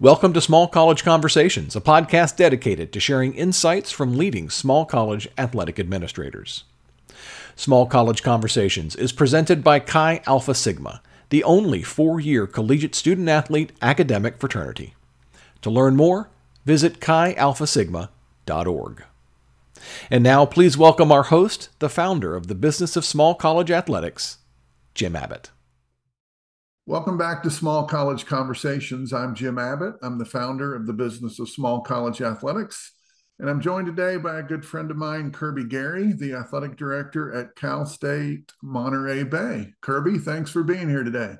Welcome to Small College Conversations, a podcast dedicated to sharing insights from leading small college athletic administrators. Small College Conversations is presented by Chi Alpha Sigma, the only four year collegiate student athlete academic fraternity. To learn more, visit chialphasigma.org. And now, please welcome our host, the founder of the Business of Small College Athletics, Jim Abbott. Welcome back to Small College Conversations. I'm Jim Abbott. I'm the founder of the Business of Small College Athletics. And I'm joined today by a good friend of mine, Kirby Garry, the athletic director at Cal State Monterey Bay. Kirby, thanks for being here today.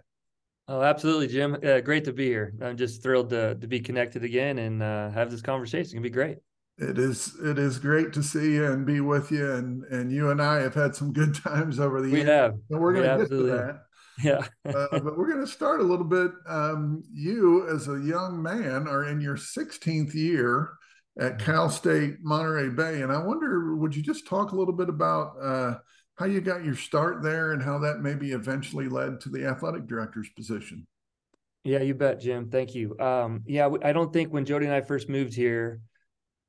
Oh, absolutely, Jim. Uh, great to be here. I'm just thrilled to, to be connected again and uh, have this conversation. It's gonna be great. It is it is great to see you and be with you, and and you and I have had some good times over the we years. Have. And we're going to get to that. Yeah. uh, but we're going to start a little bit. Um, you, as a young man, are in your 16th year at mm-hmm. Cal State Monterey Bay. And I wonder, would you just talk a little bit about uh, how you got your start there and how that maybe eventually led to the athletic director's position? Yeah, you bet, Jim. Thank you. Um, yeah, I don't think when Jody and I first moved here,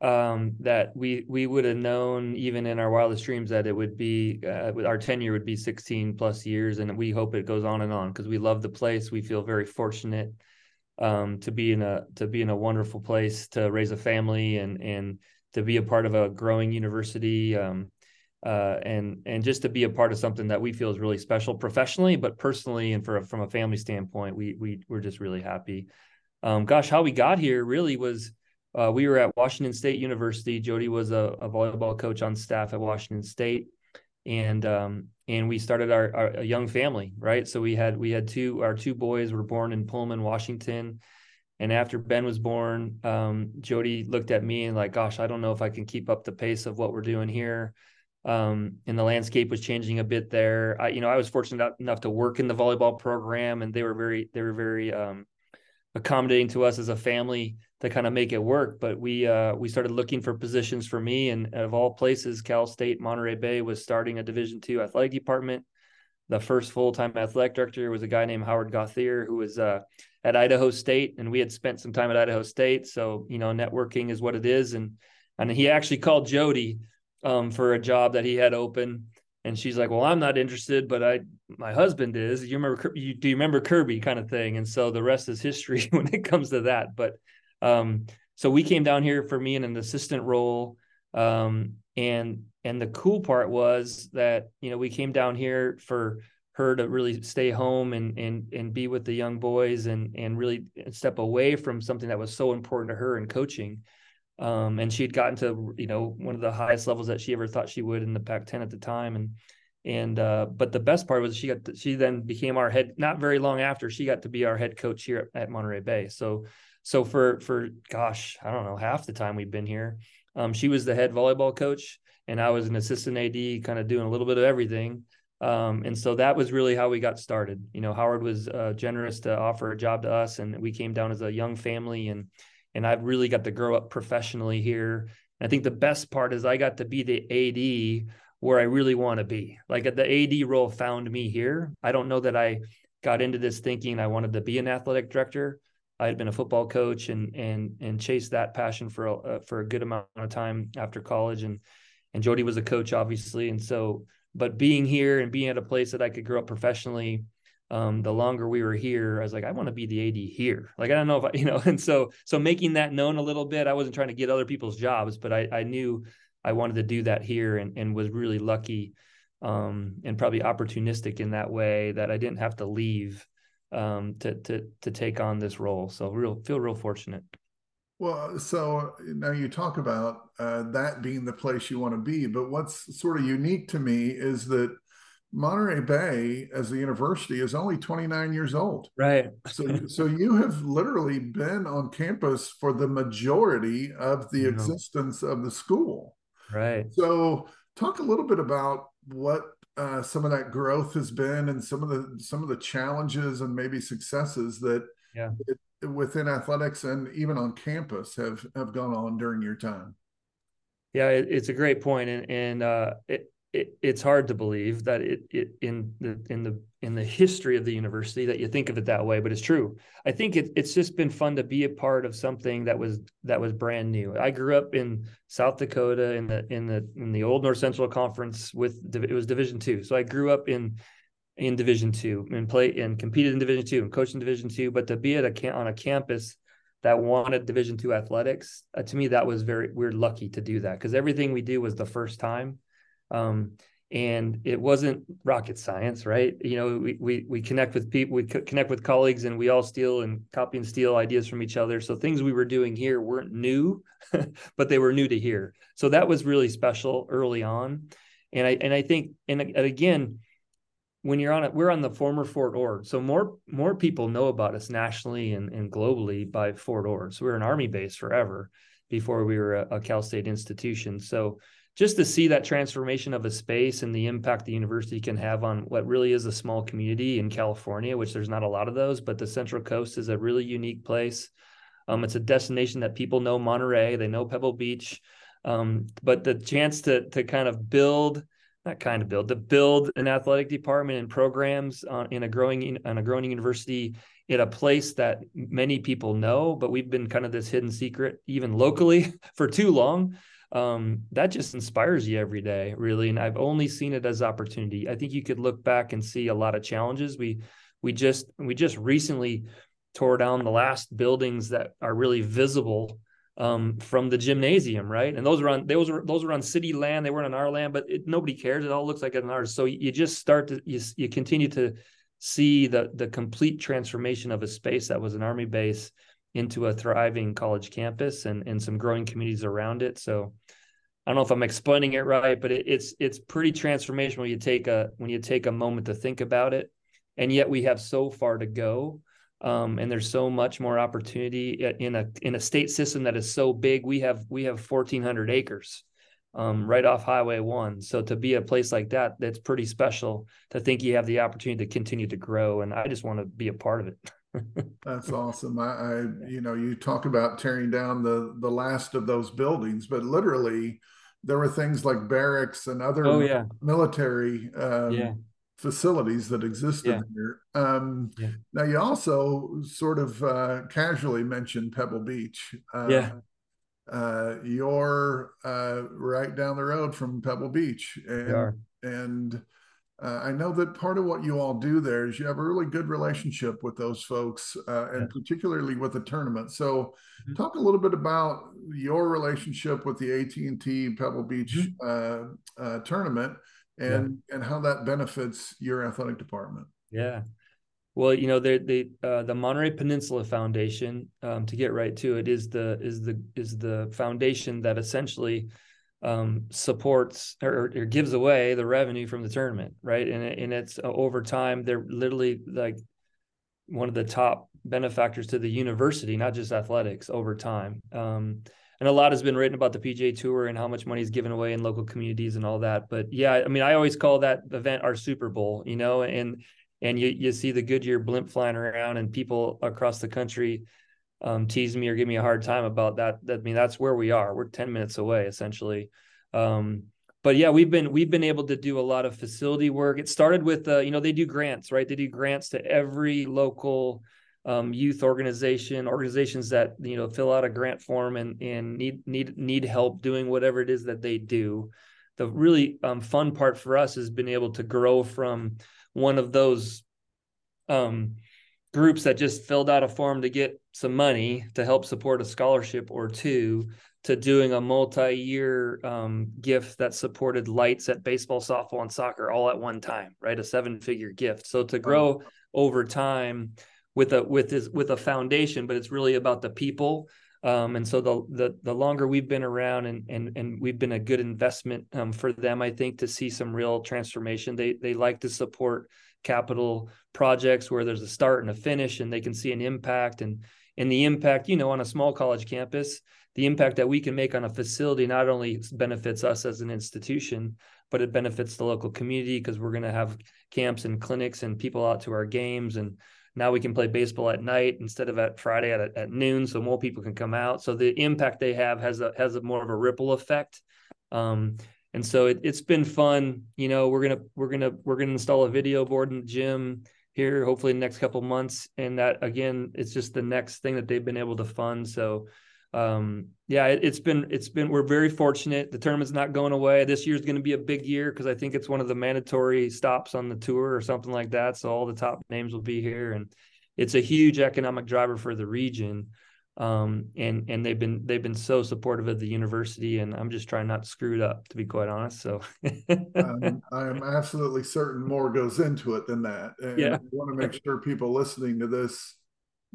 um, that we we would have known even in our wildest dreams that it would be uh, our tenure would be 16 plus years, and we hope it goes on and on because we love the place. We feel very fortunate um, to be in a to be in a wonderful place to raise a family and and to be a part of a growing university. Um, uh, and and just to be a part of something that we feel is really special professionally, but personally and for from a family standpoint, we we we're just really happy. Um, gosh, how we got here really was uh, we were at Washington State University. Jody was a, a, volleyball coach on staff at Washington State, and um, and we started our, our a young family, right? So we had we had two our two boys were born in Pullman, Washington, and after Ben was born, um, Jody looked at me and like, gosh, I don't know if I can keep up the pace of what we're doing here. Um, and the landscape was changing a bit there. I, you know, I was fortunate enough to work in the volleyball program, and they were very they were very um, accommodating to us as a family to kind of make it work. But we uh, we started looking for positions for me, and of all places, Cal State Monterey Bay was starting a Division two athletic department. The first full time athletic director was a guy named Howard Gauthier, who was uh, at Idaho State, and we had spent some time at Idaho State. So you know, networking is what it is, and and he actually called Jody um, for a job that he had open and she's like, "Well, I'm not interested, but I my husband is. You remember? You, do you remember Kirby kind of thing?" And so the rest is history when it comes to that. But um, so we came down here for me in an assistant role, um, and and the cool part was that you know we came down here for her to really stay home and and and be with the young boys and and really step away from something that was so important to her in coaching um, and she had gotten to you know one of the highest levels that she ever thought she would in the Pac-10 at the time, and and uh, but the best part was she got to, she then became our head. Not very long after, she got to be our head coach here at, at Monterey Bay. So so for for gosh, I don't know half the time we've been here, um, she was the head volleyball coach, and I was an assistant AD, kind of doing a little bit of everything. Um, and so that was really how we got started. You know, Howard was uh, generous to offer a job to us, and we came down as a young family and and I've really got to grow up professionally here. And I think the best part is I got to be the AD where I really want to be. Like the AD role found me here. I don't know that I got into this thinking I wanted to be an athletic director. I had been a football coach and and and chased that passion for a, uh, for a good amount of time after college and and Jody was a coach obviously and so but being here and being at a place that I could grow up professionally um, the longer we were here, I was like, I want to be the AD here. Like, I don't know if I, you know, and so, so making that known a little bit, I wasn't trying to get other people's jobs, but I, I knew I wanted to do that here and, and was really lucky um, and probably opportunistic in that way that I didn't have to leave um, to, to, to take on this role. So real, feel real fortunate. Well, so now you talk about uh, that being the place you want to be, but what's sort of unique to me is that Monterey Bay as a university is only 29 years old. Right. so so you have literally been on campus for the majority of the existence of the school. Right. So talk a little bit about what uh, some of that growth has been and some of the some of the challenges and maybe successes that yeah. it, within athletics and even on campus have have gone on during your time. Yeah, it, it's a great point, and and uh, it, it, it's hard to believe that it, it in the in the in the history of the university that you think of it that way, but it's true. I think it, it's just been fun to be a part of something that was that was brand new. I grew up in South Dakota in the in the in the old North Central Conference with it was Division two, so I grew up in in Division two and play and competed in Division two and coached in Division two. But to be at a on a campus that wanted Division two athletics, uh, to me that was very we're lucky to do that because everything we do was the first time um, and it wasn't rocket science, right? You know, we we we connect with people, we connect with colleagues, and we all steal and copy and steal ideas from each other. So things we were doing here weren't new, but they were new to here. So that was really special early on, and I and I think and, and again, when you're on it, we're on the former Fort Ord, so more more people know about us nationally and, and globally by Fort Ord. So we are an Army base forever before we were a, a Cal State institution. So just to see that transformation of a space and the impact the university can have on what really is a small community in California, which there's not a lot of those, but the Central Coast is a really unique place. Um, it's a destination that people know Monterey, they know Pebble Beach, um, but the chance to to kind of build, not kind of build, to build an athletic department and programs in a growing on a growing university in a place that many people know, but we've been kind of this hidden secret even locally for too long um, that just inspires you every day, really. And I've only seen it as opportunity. I think you could look back and see a lot of challenges. We we just we just recently tore down the last buildings that are really visible um, from the gymnasium, right? And those are on those were those were on city land. They weren't on our land, but it, nobody cares. It all looks like on ours. So you just start to you, you continue to see the the complete transformation of a space that was an army base into a thriving college campus and, and some growing communities around it. So I don't know if I'm explaining it right, but it, it's it's pretty transformational when you take a when you take a moment to think about it. And yet we have so far to go. Um, and there's so much more opportunity in a in a state system that is so big. We have we have 1,400 acres um, right off Highway One. So to be a place like that, that's pretty special. To think you have the opportunity to continue to grow, and I just want to be a part of it. That's awesome. I, I, you know, you talk about tearing down the the last of those buildings, but literally, there were things like barracks and other oh, yeah. military um, yeah. facilities that existed yeah. here. Um. Now, you also sort of uh, casually mentioned Pebble Beach. Uh, yeah. Uh, you're uh, right down the road from Pebble Beach, and, and uh, I know that part of what you all do there is you have a really good relationship with those folks, uh, and yeah. particularly with the tournament. So, mm-hmm. talk a little bit about your relationship with the AT and T Pebble Beach mm-hmm. uh, uh tournament, and yeah. and how that benefits your athletic department. Yeah, well, you know, the the uh, the Monterey Peninsula Foundation, um, to get right to it, is the is the is the foundation that essentially um, supports or, or, gives away the revenue from the tournament, right? And and it's uh, over time they're literally like one of the top benefactors to the university, not just athletics, over time. Um, and a lot has been written about the PGA Tour and how much money is given away in local communities and all that. But yeah, I mean, I always call that event our Super Bowl, you know, and and you you see the Goodyear blimp flying around and people across the country um, tease me or give me a hard time about that. that. I mean, that's where we are. We're 10 minutes away essentially. Um, but yeah, we've been we've been able to do a lot of facility work. It started with uh, you know they do grants, right? They do grants to every local um, youth organization, organizations that you know fill out a grant form and and need need need help doing whatever it is that they do. The really um, fun part for us has been able to grow from one of those um, groups that just filled out a form to get some money to help support a scholarship or two to doing a multi-year um, gift that supported lights at baseball softball and soccer all at one time right? A seven figure gift. So to grow over time with a with this with a foundation but it's really about the people. Um, and so the, the the longer we've been around and and and we've been a good investment um, for them i think to see some real transformation they they like to support capital projects where there's a start and a finish and they can see an impact and and the impact you know on a small college campus the impact that we can make on a facility not only benefits us as an institution but it benefits the local community because we're going to have camps and clinics and people out to our games and now we can play baseball at night instead of at Friday at, at noon so more people can come out so the impact they have has a has a more of a ripple effect um, and so it, it's been fun. You know, we're gonna we're gonna we're gonna install a video board in the gym here, hopefully in the next couple months, and that again, it's just the next thing that they've been able to fund. So um yeah it, has been it's been we're very fortunate. The tournament's not going away. This year's going to be a big year because i think it's one of the mandatory stops on the tour or something like that. So all the top names will be here. And it's a huge economic driver for the region um and and they've been they've been so supportive of the university and i'm just trying not to screw it up to be quite honest so um, i'm absolutely certain more goes into it than that and yeah. i want to make sure people listening to this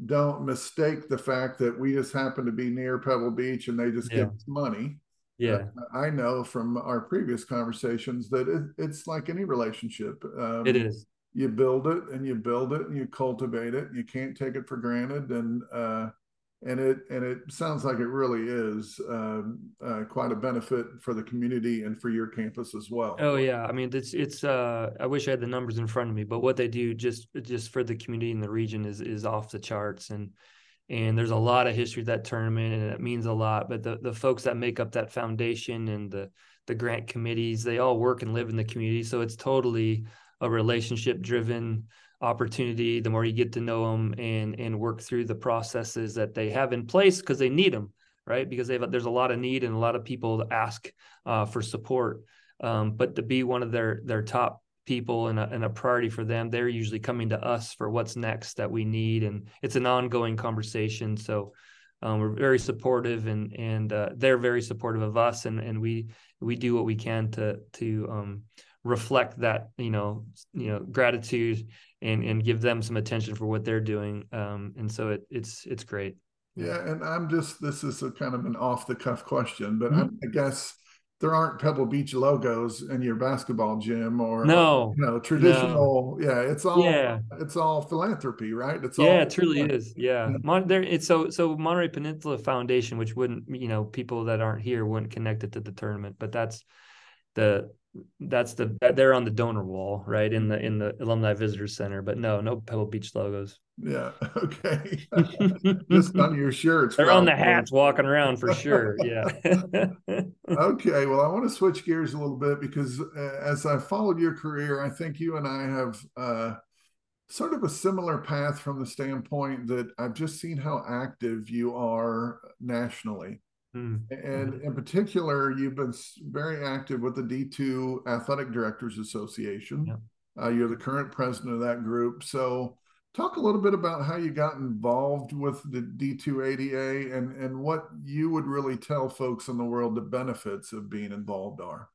don't mistake the fact that we just happen to be near Pebble Beach and they just yeah. give us money. Yeah. Uh, I know from our previous conversations that it, it's like any relationship. Um, it is. You build it and you build it and you cultivate it. You can't take it for granted. And uh, and it and it sounds like it really is um, uh, quite a benefit for the community and for your campus as well. Oh yeah, I mean it's it's. Uh, I wish I had the numbers in front of me, but what they do just just for the community in the region is is off the charts, and and there's a lot of history of that tournament, and it means a lot. But the the folks that make up that foundation and the the grant committees, they all work and live in the community, so it's totally a relationship driven opportunity the more you get to know them and and work through the processes that they have in place because they need them right? Because they have, there's a lot of need and a lot of people to ask uh, for support. Um, but to be one of their their top people and a, and a priority for them they're usually coming to us for what's next that we need and it's an ongoing conversation. So um, we're very supportive and and uh, they're very supportive of us and and we we do what we can to to um, reflect that you know you know gratitude and and give them some attention for what they're doing. Um, and so it, it's it's great. Yeah and i'm just this is a kind of an off the cuff question but mm-hmm. I, I, guess there aren't pebble beach logos in your basketball gym or no. you know traditional no. yeah it's all yeah. it's all philanthropy right? It's yeah all it truly is. Yeah. Mon- there it's so so monterey peninsula foundation which wouldn't you know people that aren't here wouldn't connect it to the tournament but that's the that's the they're on the donor wall right? In the in the alumni visitor center but no no pebble beach logos. Yeah okay. Just on your shirts they're on the hats walking around for sure yeah. Okay well i want to switch gears a little bit because uh, as i followed your career i think you and i have uh, sort of a similar path from the standpoint that i've just seen how active you are nationally Mm. And in particular, you've been very active with the D2 Athletic Directors Association. Yeah. Uh, you're the current president of that group. So, talk a little bit about how you got involved with the D2 ADA and, and what you would really tell folks in the world the benefits of being involved are.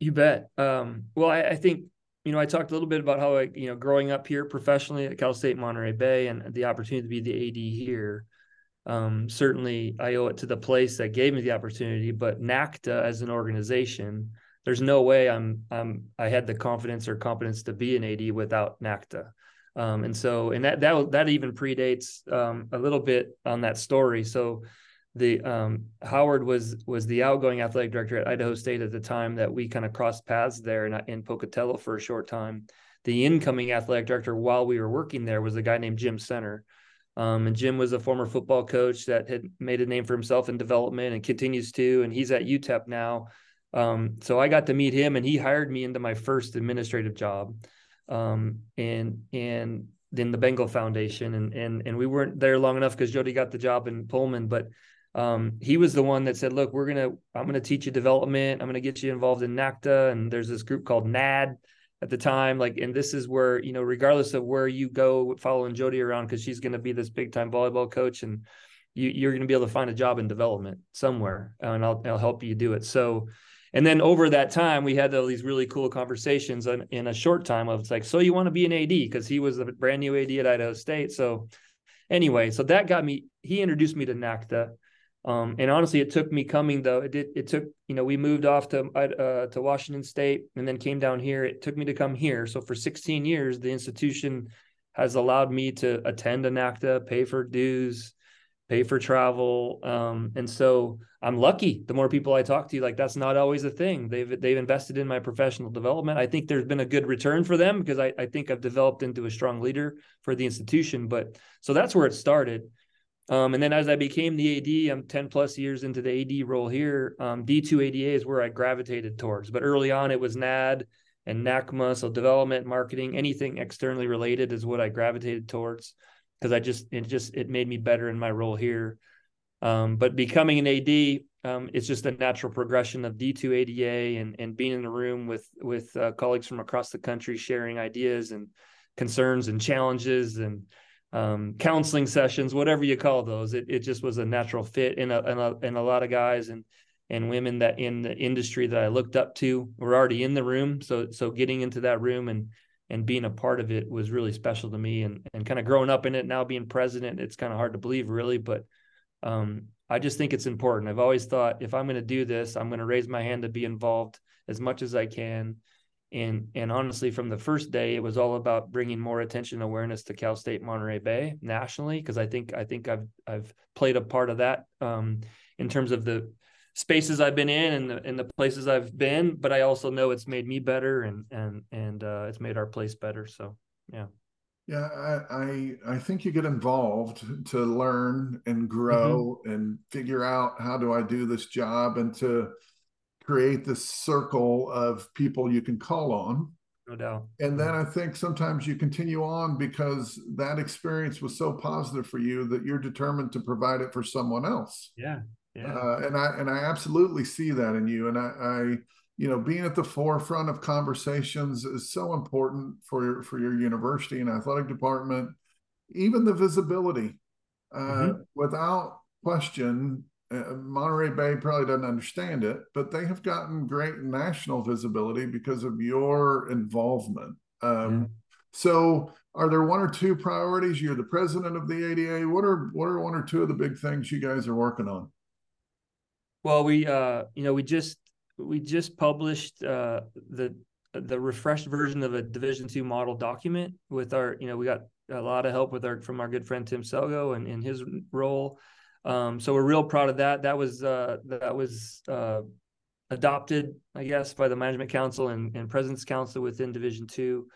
You bet. Um, well, I, I think you know, I talked a little bit about how I, you know, growing up here professionally at Cal State Monterey Bay and the opportunity to be the AD here um, certainly I owe it to the place that gave me the opportunity, but NACDA as an organization, there's no way I'm I'm I had the confidence or competence to be an AD without NACDA. Um, and so and that that that even predates um, a little bit on that story. So the um, Howard was was the outgoing athletic director at Idaho State at the time that we kind of crossed paths there in, in Pocatello for a short time. The incoming athletic director while we were working there was a guy named Jim Senter um, and Jim was a former football coach that had made a name for himself in development and continues to, and he's at UTEP now. Um, so I got to meet him, and he hired me into my first administrative job, um, and and then the Bengal Foundation, and and and we weren't there long enough because Jody got the job in Pullman, but um, he was the one that said, "Look, we're gonna, I'm gonna teach you development. I'm gonna get you involved in NACDA, and there's this group called NAD." At the time like and this is where you know regardless of where you go following jody around because she's going to be this big time volleyball coach and you, you're going to be able to find a job in development somewhere uh, and I'll, I'll help you do it. So and then over that time we had all these really cool conversations in, in a short time of it's like so you want to be an ad because he was a brand new ad at idaho state. So anyway so that got me he introduced me to nacda um, and honestly, it took me coming though. It did. It took you know we moved off to uh, to Washington State and then came down here. It took me to come here. So for 16 years, the institution has allowed me to attend a NACDA, pay for dues, pay for travel, um, and so I'm lucky. The more people I talk to, like that's not always a thing. They've they've invested in my professional development. I think there's been a good return for them because I, I think I've developed into a strong leader for the institution. But so that's where it started Um, and then as I became the AD, I'm 10 plus years into the AD role here. Um, D2 ADA is where I gravitated towards. But early on, it was NAD and NACMA. So development, marketing, anything externally related is what I gravitated towards because I just, it just, it made me better in my role here. Um, but becoming an AD, um, it's just a natural progression of D2 ADA and, and being in the room with, with uh, colleagues from across the country, sharing ideas and concerns and challenges and, um, counseling sessions, whatever you call those. It, it just was a natural fit and a, and a, and a lot of guys and, and women that in the industry that I looked up to were already in the room. So, so getting into that room and, and being a part of it was really special to me and, and kind of growing up in it now being president, it's kind of hard to believe really, but, um, I just think it's important. I've always thought if I'm going to do this, I'm going to raise my hand to be involved as much as I can and and honestly from the first day it was all about bringing more attention awareness to cal state monterey bay nationally because i think i think i've i've played a part of that um, in terms of the spaces i've been in and the, and the places i've been but i also know it's made me better and and and uh, it's made our place better so yeah yeah I, I i think you get involved to learn and grow mm-hmm. and figure out how do i do this job and to create this circle of people you can call on. No doubt. And then I think sometimes you continue on because that experience was so positive for you that you're determined to provide it for someone else. Yeah. Yeah. Uh, and I and I absolutely see that in you. And I, I, you know, being at the forefront of conversations is so important for your for your university and athletic department. Even the visibility. Uh, mm-hmm. Without question, uh, Monterey Bay probably doesn't understand it, but they have gotten great national visibility because of your involvement. Um, yeah. So, are there one or two priorities? You're the president of the ADA. What are what are one or two of the big things you guys are working on? Well, we uh, you know we just we just published uh, the the refreshed version of a Division two model document with our you know we got a lot of help with our from our good friend Tim Selgo and in his role. Um, so we're real proud of that. That was uh, that was uh, adopted, I guess, by the Management Council and, and President's Council within Division Two.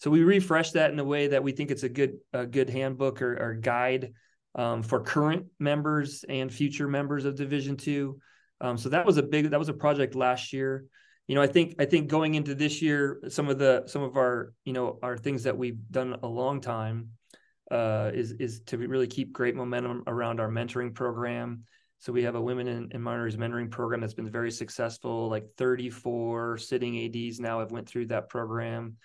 So we refreshed that in a way that we think it's a good a good handbook or, or guide um, for current members and future members of Division Two. Um, so that was a big that was a project last year. You know, I think I think going into this year, some of the some of our you know our things that we've done a long time uh, is is to really keep great momentum around our mentoring program. So we have a women in, in mentoring program that's been very successful. Like 34 sitting ads now have went through that program,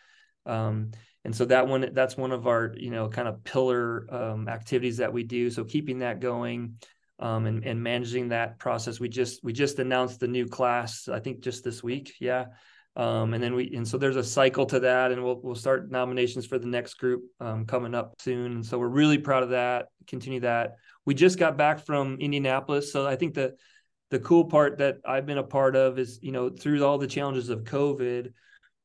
um, and so that one that's one of our you know kind of pillar um, activities that we do. So keeping that going. Um, and, and managing that process. We just we just announced the new class, I think just this week. Yeah, um, and then we and so there's a cycle to that, and we'll we'll start nominations for the next group um, coming up soon. And so we're really proud of that. Continue that. We just got back from Indianapolis, so I think the the cool part that I've been a part of is you know through all the challenges of COVID,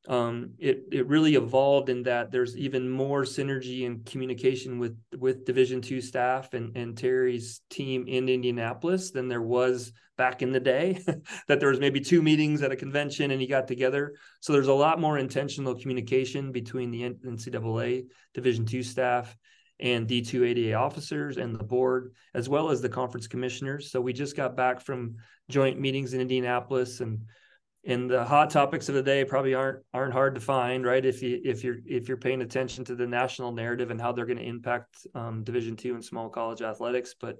um, it it really evolved in that there's even more synergy and communication with with Division two staff and and Terri's team in Indianapolis than there was back in the day. that there was maybe two meetings at a convention and he got together. So there's a lot more intentional communication between the NCAA Division two staff and D2 ADA officers and the board, as well as the conference commissioners. So we just got back from joint meetings in Indianapolis and and the hot topics of the day probably aren't aren't hard to find right if you if you're if you're paying attention to the national narrative and how they're going to impact um, division two and small college athletics but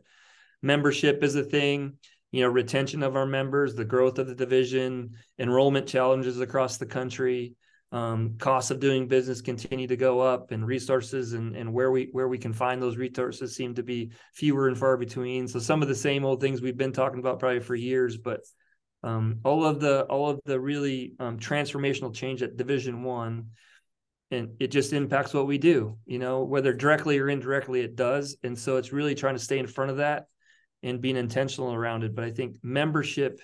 membership is a thing you know retention of our members the growth of the division enrollment challenges across the country um, costs of doing business continue to go up and resources and, and where we where we can find those resources seem to be fewer and far between. So some of the same old things we've been talking about probably for years but um, all of the all of the really um, transformational change at division one and it just impacts what we do you know whether directly or indirectly it does. And so it's really trying to stay in front of that and being intentional around it but i think membership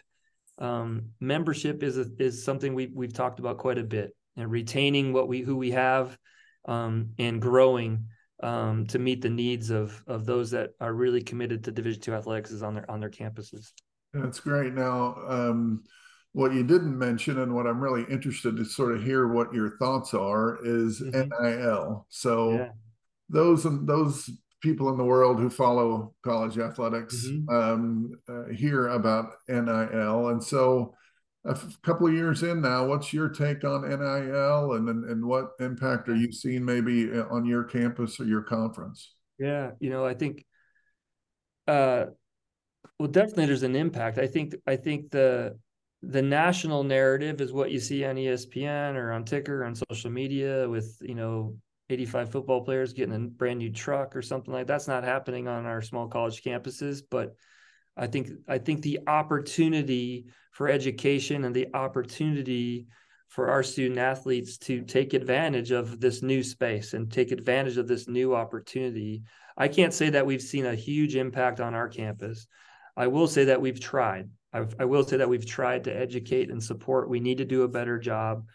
um, membership is a, is something we we've talked about quite a bit and retaining what we who we have um, and growing um, to meet the needs of of those that are really committed to division two athletics is on their on their campuses that's great. Now, um, what you didn't mention, and what I'm really interested to sort of hear what your thoughts are, is mm-hmm. NIL. So, yeah. those those people in the world who follow college athletics mm-hmm. um, uh, hear about NIL, and so a f- couple of years in now, what's your take on NIL, and, and and what impact are you seeing maybe uh, on your campus or your conference? Yeah, you know, I think, uh, well, definitely there's an impact. I think I think the the national narrative is what you see on ESPN or on Ticker on social media with you know 85 football players getting a brand new truck or something like that's not happening on our small college campuses but i think i think the opportunity for education and the opportunity for our student athletes to take advantage of this new space and take advantage of this new opportunity i can't say that we've seen a huge impact on our campus. I will say that we've tried. I've, i will say that we've tried to educate and support. We need to do a better job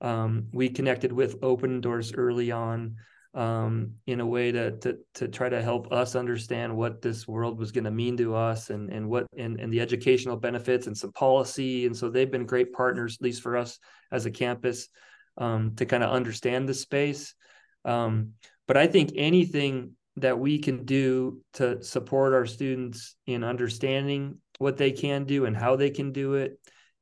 um, we connected with Opendorse early on um, in a way to, to to try to help us understand what this world was going to mean to us and and what and, and the educational benefits and some policy. And so they've been great partners at least for us as a campus um, to kind of understand the space. Um, but I think anything that we can do to support our students in understanding what they can do and how they can do it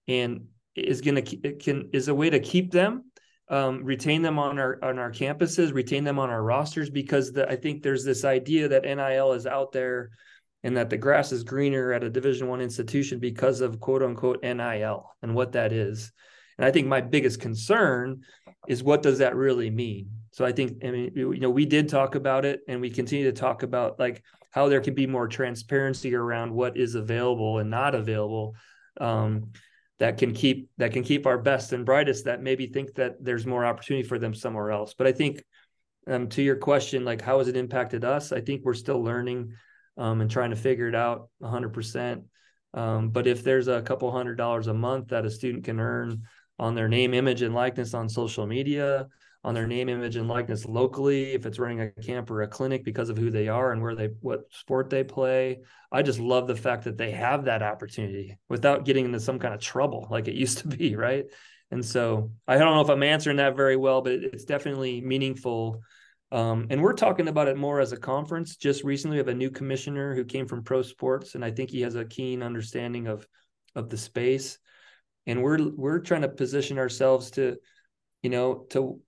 and is going to can is a way to keep them um, retain them on our on our campuses retain them on our rosters because the, i think there's this idea that nil is out there and that the grass is greener at a division one institution because of quote unquote nil and what that is. And i think my biggest concern is what does that really mean? So i think i mean you know we did talk about it and we continue to talk about like how there can be more transparency around what is available and not available. Um, that can keep that can keep our best and brightest that maybe think that there's more opportunity for them somewhere else. But i think um, to your question like how has it impacted us? I think we're still learning um, and trying to figure it out 100% um, but if there's a couple hundred dollars a month that a student can earn on their name image and likeness on social media on their name, image, and likeness locally, if it's running a camp or a clinic because of who they are and where they what sport they play. I just love the fact that they have that opportunity without getting into some kind of trouble like it used to be, right? And so I don't know if I'm answering that very well, but it's definitely meaningful. Um, and we're talking about it more as a conference. Just recently, we have a new commissioner who came from pro sports, and I think he has a keen understanding of of the space. And we're we're trying to position ourselves to, you know, to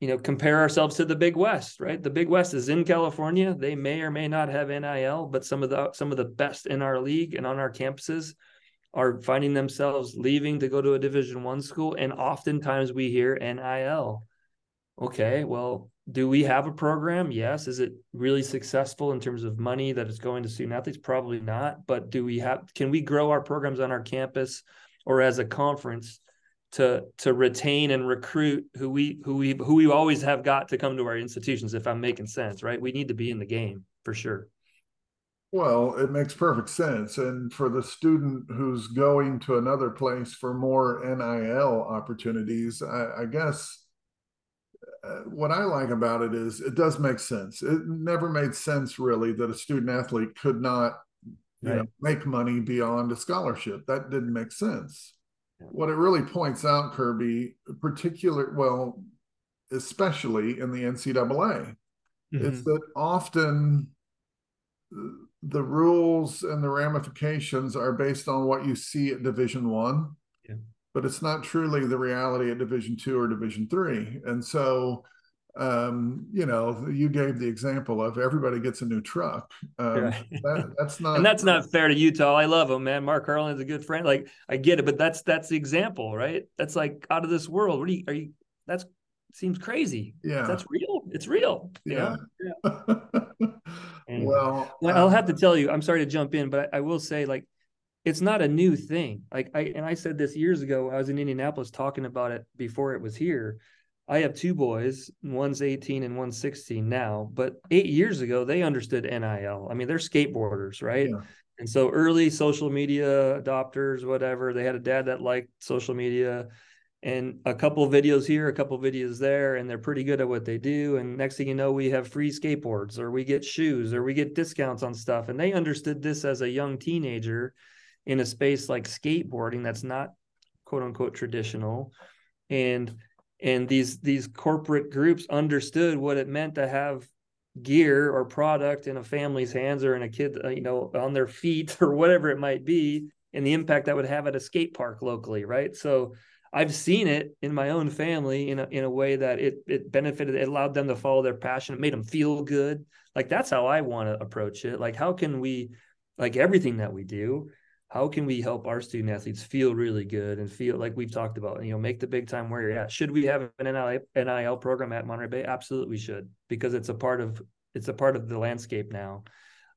you know, compare ourselves to the Big West, right? The Big West is in California. They may or may not have NIL, but some of the some of the best in our league and on our campuses are finding themselves leaving to go to a Division One school, and oftentimes we hear NIL. Okay, well, do we have a program? Yes. Is it really successful in terms of money that is going to student athletes? Probably not. But do we have? Can we grow our programs on our campus or as a conference? To to retain and recruit who we who we who we always have got to come to our institutions if i'm making sense right? We need to be in the game for sure. Well it makes perfect sense. And for the student who's going to another place for more nil opportunities i, I guess uh, what i like about it is it does make sense. It never made sense really that a student athlete could not you right. know make money beyond a scholarship. That didn't make sense what it really points out, Kirby, particular, well, especially in the NCAA, mm-hmm. is that often the rules and the ramifications are based on what you see at Division One, yeah. but it's not truly the reality at Division Two or Division Three, and so um, you know, you gave the example of everybody gets a new truck. Um, right. that, that's not, and that's not fair to Utah. I love him, man. Mark Harlan's a good friend. Like I get it, but that's that's the example, right? That's like out of this world. What are you? Are you? That's seems crazy. Yeah, that's real. It's real. Yeah. yeah. Well, well, I'll have to tell you. I'm sorry to jump in, but I, I will say, like, it's not a new thing. Like I and I said this years ago. I was in Indianapolis talking about it before it was here I have two boys, one's 18 and one's 16 now, but eight years ago, they understood NIL. I mean, they're skateboarders, right? Yeah. And so early social media adopters, whatever, they had a dad that liked social media and a couple videos here, a couple of videos there, and they're pretty good at what they do. And next thing you know, we have free skateboards or we get shoes or we get discounts on stuff. And they understood this as a young teenager in a space like skateboarding that's not quote unquote traditional. And and these these corporate groups understood what it meant to have gear or product in a family's hands or in a kid, you know, on their feet or whatever it might be, and the impact that would have at a skate park locally, right? So I've seen it in my own family in a in a way that it it benefited, it allowed them to follow their passion, it made them feel good. Like that's how I want to approach it. Like how can we, like everything that we do, how can we help our student athletes feel really good and feel like we've talked about, you know, make the big time where you're at? Should we have an NIL, NIL program at Monterey Bay? Absolutely, should because it's a part of it's a part of the landscape now.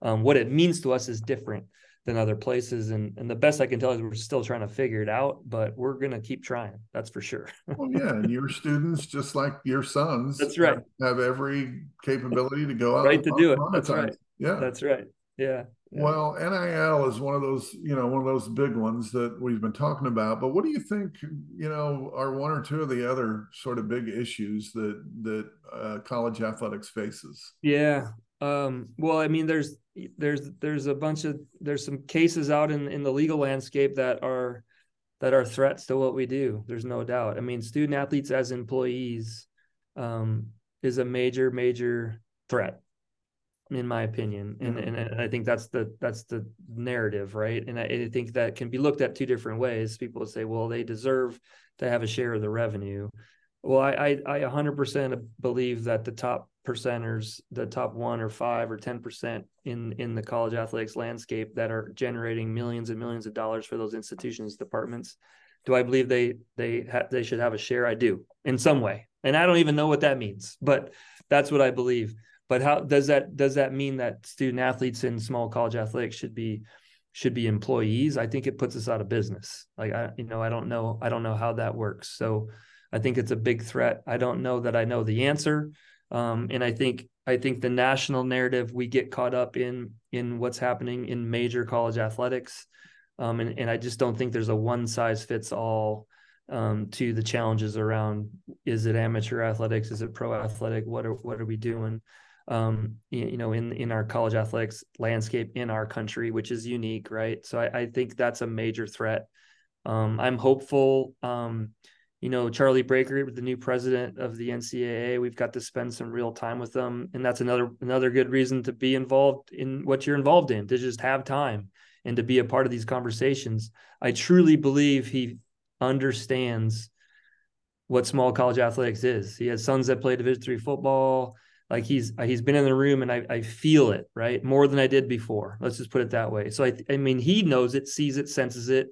Um, what it means to us is different than other places, and and the best I can tell is we're still trying to figure it out, but we're gonna keep trying. That's for sure. well, yeah, and your students, just like your sons, that's right, have, have every capability to go out right to do it. That's right. Yeah, that's right. Yeah. Yeah. Well, NIL is one of those, you know, one of those big ones that we've been talking about. But what do you think, you know, are one or two of the other sort of big issues that that uh, college athletics faces? Yeah. Um, well, I mean, there's there's there's a bunch of there's some cases out in in the legal landscape that are that are threats to what we do. There's no doubt. I mean, student athletes as employees um, is a major major threat in my opinion and, and and i think that's the that's the narrative right? And I, I, think that can be looked at two different ways. People say well they deserve to have a share of the revenue. Well i i, I 100% believe that the top percenters the top one or five or 10% in in the college athletics landscape that are generating millions and millions of dollars for those institutions departments do i believe they they ha- they should have a share? I do in some way. And i don't even know what that means but that's what i believe but how does that does that mean that student athletes in small college athletics should be should be employees? I think it puts us out of business. Like i you know i don't know i don't know how that works. So i think it's a big threat. I don't know that i know the answer. Um, and i think i think the national narrative we get caught up in in what's happening in major college athletics. Um, and, and i just don't think there's a one size fits all um, to the challenges around is it amateur athletics? Is it pro athletic what are what are we doing um, you know, in in our college athletics landscape in our country, which is unique, right? So I, I think that's a major threat. Um, I'm hopeful. Um, you know, Charlie Baker, the new president of the NCAA, we've got to spend some real time with them, and that's another another good reason to be involved in what you're involved in, to just have time and to be a part of these conversations. I truly believe he understands what small college athletics is. He has sons that play Division three football like he's he's been in the room and I, I feel it right more than I did before. Let's just put it that way. So I I mean he knows it, sees it, senses it.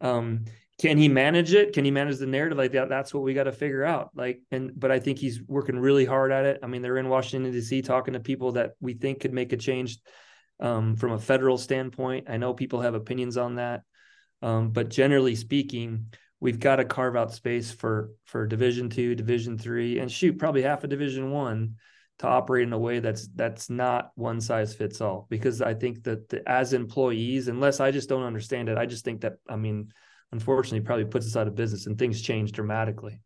Um, can he manage it? Can he manage the narrative like that? That's what we got to figure out. Like and but I think he's working really hard at it. I mean they're in Washington D.C. talking to people that we think could make a change um, from a federal standpoint. I know people have opinions on that, um, but generally speaking, we've got to carve out space for for Division two, Division three, and shoot, probably half a Division one to operate in a way that's that's not one size fits all because i think that the, as employees unless i just don't understand it i just think that i mean unfortunately probably puts us out of business and things change dramatically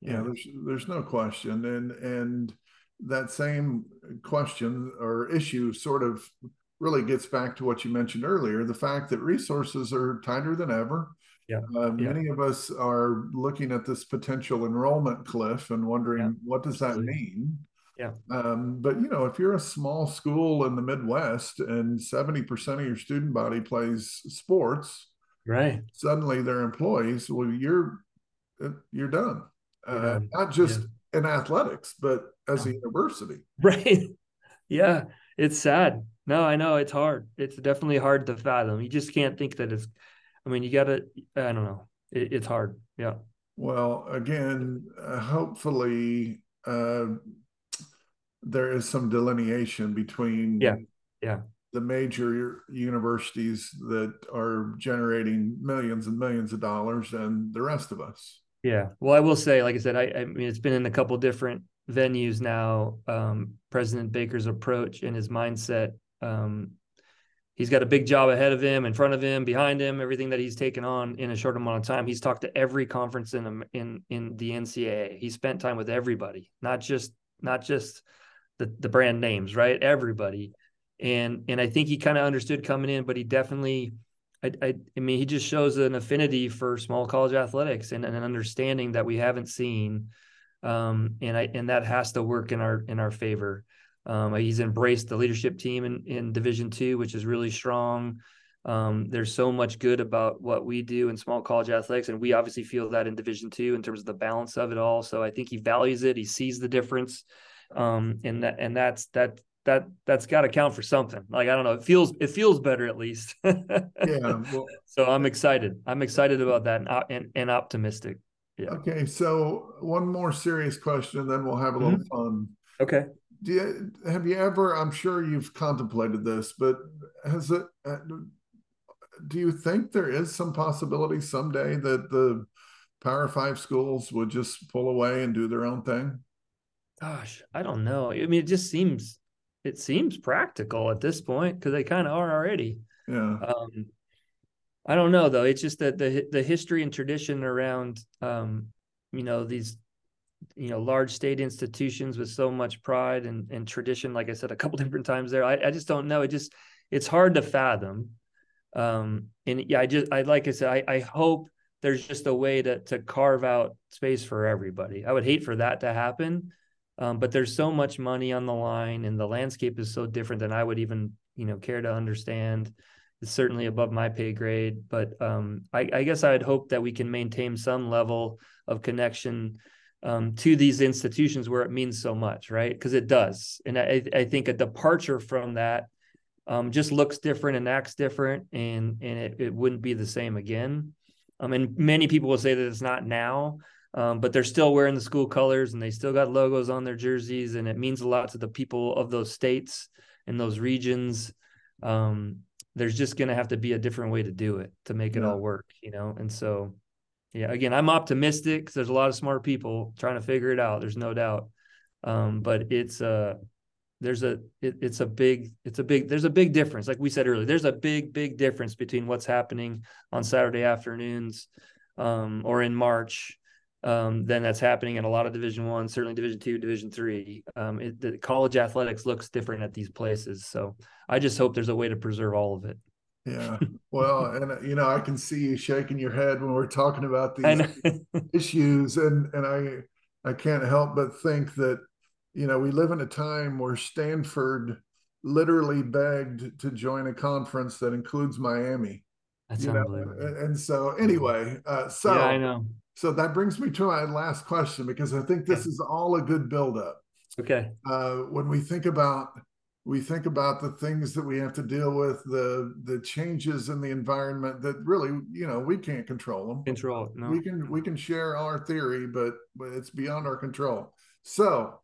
yeah, yeah there's there's no question and and that same question or issue sort of really gets back to what you mentioned earlier the fact that resources are tighter than ever yeah. Uh, yeah. Many of us are looking at this potential enrollment cliff and wondering yeah. what does that mean? Yeah. Um, but you know, if you're a small school in the Midwest and 70% of your student body plays sports, right? Suddenly they're employees. Well, you're uh, you're done. Uh, not just yeah. in athletics, but as a university. Right. Yeah. It's sad. No, I know it's hard. It's definitely hard to fathom. You just can't think that it's, I mean, you got to, I don't know. It, it's hard. Yeah. Well, again, uh, hopefully, uh, there is some delineation between yeah yeah. the major universities that are generating millions and millions of dollars and the rest of us. Yeah. Well i will say like i said i, I mean it's been in a couple different venues now. Um, president baker's approach and his mindset um, he's got a big job ahead of him in front of him behind him everything that he's taken on in a short amount of time. He's talked to every conference in in in the ncaa he spent time with everybody not just not just the, the brand names, right? Everybody. And and I think he kind of understood coming in, but he definitely I, I, I mean he just shows an affinity for small college athletics and, and an understanding that we haven't seen. Um, and I and that has to work in our in our favor. Um, he's embraced the leadership team in, in Division two, which is really strong. Um, there's so much good about what we do in small college athletics, and we obviously feel that in Division two in terms of the balance of it all. So I think he values it. He sees the difference, um, and that and that's that that that's got to count for something. Like I don't know, it feels it feels better at least. yeah. Well, so I'm excited. I'm excited about that and and, and optimistic. Yeah. Okay, so one more serious question, then we'll have a little mm-hmm. fun. Okay. Do you, have you ever? I'm sure you've contemplated this, but has it? Uh, do you think there is some possibility someday that the Power Five schools would just pull away and do their own thing? Gosh, I don't know. I mean, it just seems it seems practical at this point because they kind of are already. Yeah. Um, I don't know though. It's just that the the history and tradition around, um, you know, these, you know, large state institutions with so much pride and, and tradition. Like I said a couple different times there, I, I just don't know. It just it's hard to fathom. Um, and yeah, I just I like I said, I, I hope there's just a way to to carve out space for everybody. I would hate for that to happen. Um, but there's so much money on the line and the landscape is so different than I would even, you know, care to understand. It's certainly above my pay grade, but um, I, I, guess I'd hope that we can maintain some level of connection um, to these institutions where it means so much, right? Because it does. And I, I, think a departure from that um, just looks different and acts different and, and it, it wouldn't be the same again. Um, and many people will say that it's not now, um, but they're still wearing the school colors and they still got logos on their jerseys and it means a lot to the people of those states and those regions. Um, there's just going to have to be a different way to do it to make it all work you know? And so yeah again i'm optimistic because there's a lot of smart people trying to figure it out there's no doubt. Um, but it's uh there's a it, it's a big it's a big there's a big difference. Like we said earlier there's a big big difference between what's happening on saturday afternoons um, or in march um, then that's happening in a lot of Division One, certainly Division Two, Division Three. Um, it, the college athletics looks different at these places, so I just hope there's a way to preserve all of it. Yeah, well, and uh, you know, I can see you shaking your head when we're talking about these issues, and and I I can't help but think that you know we live in a time where Stanford literally begged to join a conference that includes Miami. That's you unbelievable. Know? And so anyway, uh, so yeah, I know so that brings me to my last question because I think this is all a good buildup. Okay. Uh, when we think about we think about the things that we have to deal with, the the changes in the environment that really, you know, we can't control them. Control. No. We can we can share our theory, but but it's beyond our control. So,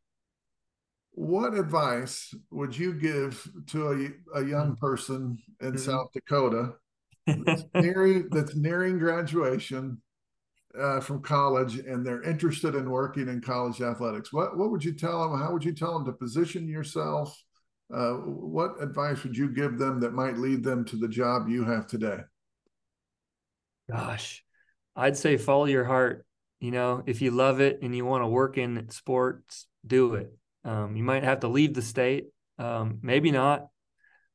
what advice would you give to a, a young mm. person in mm-hmm. South Dakota that's nearing that's nearing graduation? Uh, from college and they're interested in working in college athletics, what what would you tell them? How would you tell them to position yourself? Uh, what advice would you give them that might lead them to the job you have today? Gosh, I'd say follow your heart. You know, if you love it and you want to work in sports, do it. Um, you might have to leave the state, um, maybe not.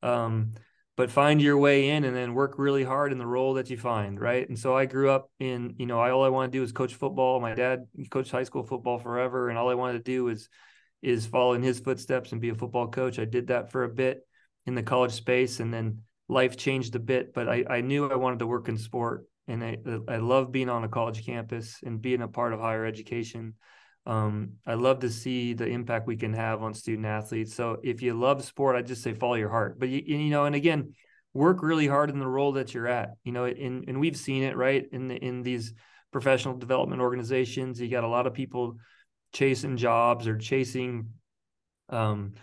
Um, but find your way in and then work really hard in the role that you find right? And so i grew up in you know I, all i want to do is coach football. My dad coached high school football forever and all i wanted to do is is follow in his footsteps and be a football coach. I did that for a bit in the college space and then life changed a bit but i, I knew i wanted to work in sport and I, I love being on a college campus and being a part of higher education um, I love to see the impact we can have on student athletes. So if you love sport, I just say follow your heart. But you, you know, and again, work really hard in the role that you're at. You know, and and we've seen it right in the, in these professional development organizations. You got a lot of people chasing jobs or chasing um,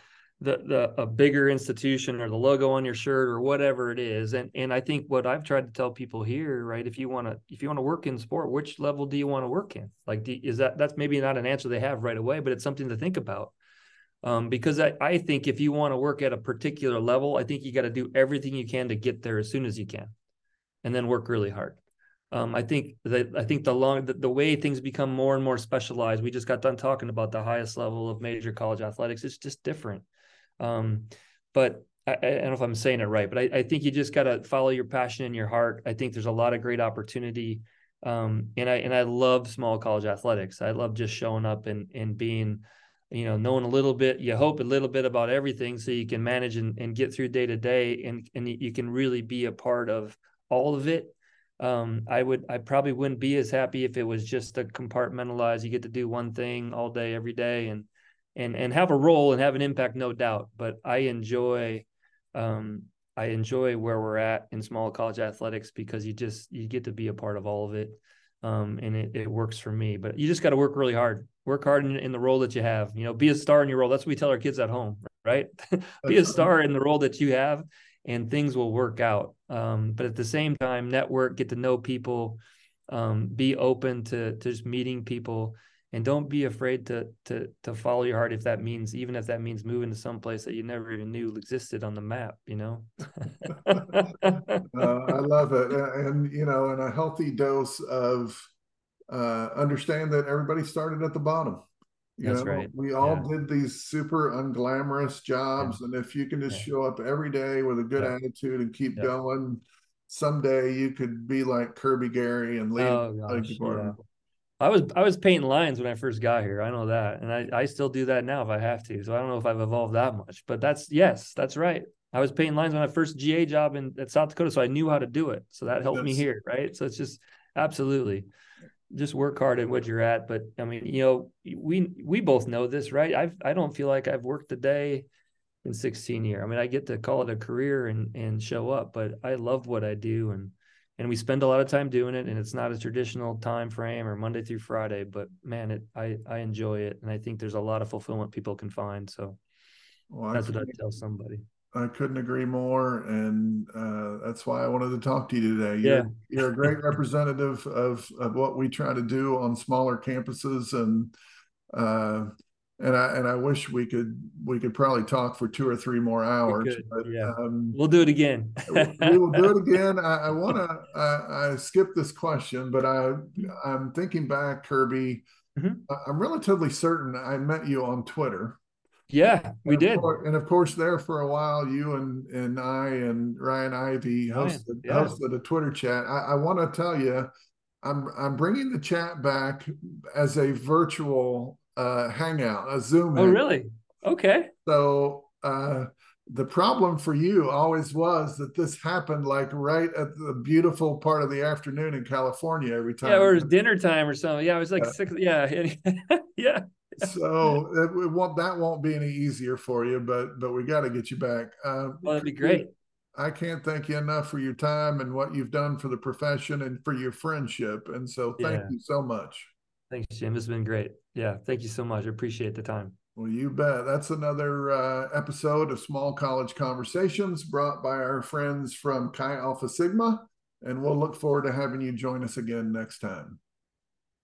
the the a bigger institution or the logo on your shirt or whatever it is and and i think what i've tried to tell people here right if you want to if you want to work in sport which level do you want to work in like do, is that that's maybe not an answer they have right away but it's something to think about um, because I, I think if you want to work at a particular level i think you got to do everything you can to get there as soon as you can and then work really hard um, I think that I think the long the, the, way things become more and more specialized. We just got done talking about the highest level of major college athletics. It's just different. Um, but I, I, don't know if I'm saying it right, but I, I think you just got to follow your passion in your heart. I think there's a lot of great opportunity. Um, and I and I love small college athletics. I love just showing up and and being you know, knowing a little bit, you hope a little bit about everything so you can manage and, and get through day to day and, and you can really be a part of all of it. Um, I would, I probably wouldn't be as happy if it was just a compartmentalized, you get to do one thing all day, every day and, and, and have a role and have an impact, no doubt. But I enjoy, um, I enjoy where we're at in small college athletics because you just, you get to be a part of all of it. Um, and it, it works for me, but you just got to work really hard work hard in, in, the role that you have you know be a star in your role that's what we tell our kids at home right be a star in the role that you have and things will work out um, but at the same time network get to know people um, be open to, to just meeting people and don't be afraid to to to follow your heart if that means even if that means moving to some place that you never even knew existed on the map you know uh, i love it and you know and a healthy dose of uh, understand that everybody started at the bottom. You That's know, right. we all Yeah. did these super unglamorous jobs, and if you can just Yeah. show up every day with a good Yeah. attitude and keep Yeah. going, someday you could be like Kirby Garry and lead Oh, gosh. I was I was painting lines when I first got here. I know that, and I I still do that now if I have to. So I don't know if I've evolved that much, but that's yes, that's right. I was painting lines when I first GA job in at South Dakota, so I knew how to do it. So that helped me here, right? So it's just absolutely just work hard at what you're at. But I mean, you know, we we both know this, right? I've I don't feel like I've worked a day in 16 year. I mean, I get to call it a career and and show up, but I love what I do and and we spend a lot of time doing it and it's not a traditional time frame or monday through friday but man it i i enjoy it and i think there's a lot of fulfillment people can find so Well, I that's what i tell somebody I couldn't agree more, and uh, that's why I wanted to talk to you today. Yeah. You're, you're a great representative of of what we try to do on smaller campuses, and uh, and I and I wish we could we could probably talk for two or three more hours. could, but, yeah. um, we'll do it again we will do it again. I, I want to. I, I skipped this question, but I I'm thinking back, Kirby. Mhm. I- I'm relatively certain I met you on Twitter. yeah we And did cour- and of course, there for a while, you and and I and Ryan Ivy Ryan, hosted yeah. hosted a Twitter chat. I, I want to tell you, I'm I'm bringing the chat back as a virtual uh, hangout, a Zoom. oh hangout. really okay So uh, the problem for you always was that this happened like right at the beautiful part of the afternoon in California every time. yeah or it was dinner time or something yeah it was like Yeah. six yeah yeah so it, won't, that won't be any easier for you, but but we got to get you back. Uh, well that'd be great I can't thank you enough for your time and what you've done for the profession and for your friendship. And so thank Yeah. you so much. thanks jim It's been great yeah thank you so much i appreciate the time Well, you bet. That's another uh, episode of Small College Conversations brought by our friends from Chi Alpha Sigma. And we'll look forward to having you join us again next time.